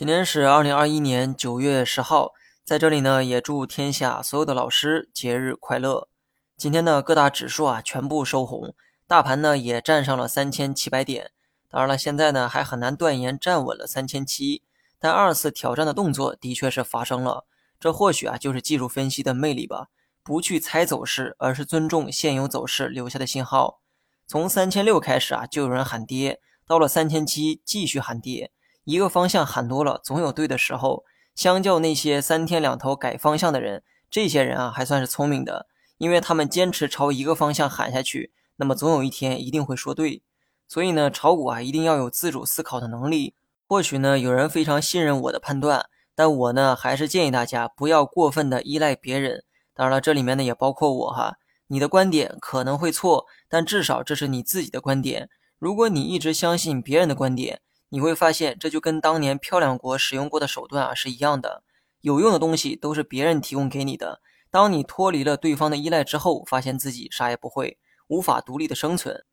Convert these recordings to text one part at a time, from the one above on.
今天是二零二一年九月十号，在这里呢，也祝天下所有的老师节日快乐。今天呢，各大指数啊全部收红，大盘呢也站上了三千七百点。当然了，现在呢还很难断言站稳了三千七，但二次挑战的动作的确是发生了。这或许啊就是技术分析的魅力吧，不去猜走势，而是尊重现有走势留下的信号。从三千六开始啊，就有人喊跌，到了三千七继续喊跌。一个方向喊多了，总有对的时候。相较那些三天两头改方向的人，这些人啊还算是聪明的，因为他们坚持朝一个方向喊下去，那么总有一天一定会说对。所以呢，炒股啊一定要有自主思考的能力。或许呢，有人非常信任我的判断，但我呢还是建议大家不要过分的依赖别人。当然了，这里面呢也包括我哈。你的观点可能会错，但至少这是你自己的观点。如果你一直相信别人的观点，你会发现，这就跟当年漂亮国使用过的手段啊是一样的。有用的东西都是别人提供给你的。当你脱离了对方的依赖之后，发现自己啥也不会，无法独立的生存。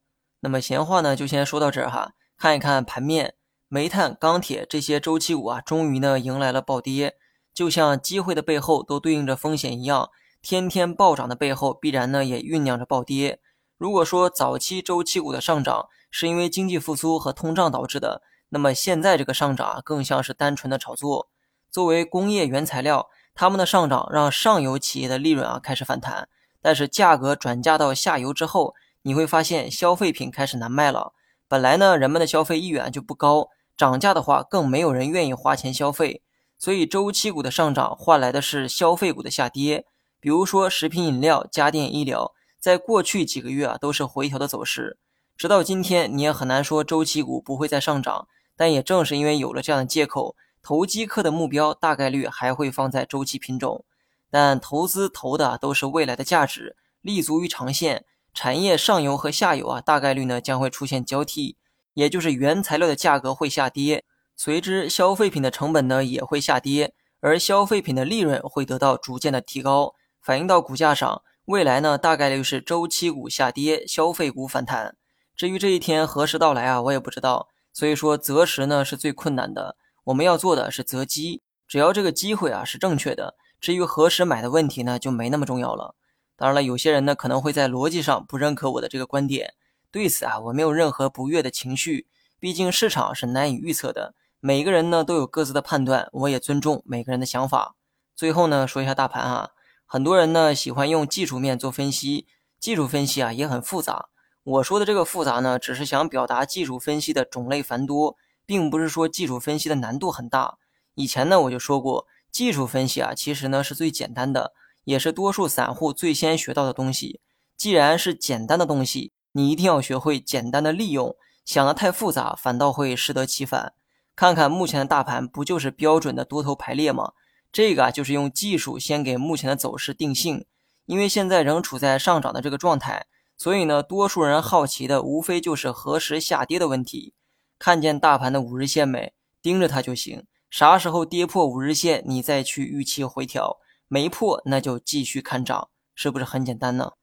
那么闲话呢，就先说到这儿哈。看一看盘面，煤炭、钢铁这些周期股啊，终于呢迎来了暴跌。就像机会的背后都对应着风险一样，天天暴涨的背后，必然呢也酝酿着暴跌。如果说早期周期股的上涨是因为经济复苏和通胀导致的，那么现在这个上涨啊，更像是单纯的炒作。作为工业原材料，它们的上涨让上游企业的利润啊开始反弹。但是价格转嫁到下游之后，你会发现消费品开始难卖了。本来呢，人们的消费意愿就不高，涨价的话更没有人愿意花钱消费。所以周期股的上涨换来的是消费股的下跌。比如说食品饮料、家电、医疗，在过去几个月啊都是回调的走势。直到今天，你也很难说周期股不会再上涨。但也正是因为有了这样的借口，投机客的目标大概率还会放在周期品种。但投资投的都是未来的价值，立足于长线。产业上游和下游啊，大概率呢将会出现交替，也就是原材料的价格会下跌，随之消费品的成本呢也会下跌，而消费品的利润会得到逐渐的提高，反映到股价上。未来呢大概率是周期股下跌，消费股反弹。至于这一天何时到来啊，我也不知道。所以说择时呢是最困难的，我们要做的是择机，只要这个机会啊是正确的，至于何时买的问题呢就没那么重要了。当然了，有些人呢可能会在逻辑上不认可我的这个观点，对此啊我没有任何不悦的情绪，毕竟市场是难以预测的，每个人呢都有各自的判断，我也尊重每个人的想法。最后呢说一下大盘啊，很多人呢喜欢用技术面做分析，技术分析啊也很复杂。我说的这个复杂呢，只是想表达技术分析的种类繁多，并不是说技术分析的难度很大。以前呢我就说过，技术分析啊，其实呢是最简单的，也是多数散户最先学到的东西。既然是简单的东西，你一定要学会简单的利用。想的太复杂，反倒会适得其反。看看目前的大盘，不就是标准的多头排列吗？这个啊，就是用技术先给目前的走势定性，因为现在仍处在上涨的这个状态。所以呢，多数人好奇的无非就是何时下跌的问题。看见大盘的五日线没？盯着它就行。啥时候跌破五日线，你再去预期回调。没破，那就继续看涨，是不是很简单呢？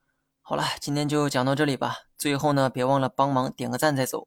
好了，今天就讲到这里吧。最后呢，别忘了帮忙点个赞再走。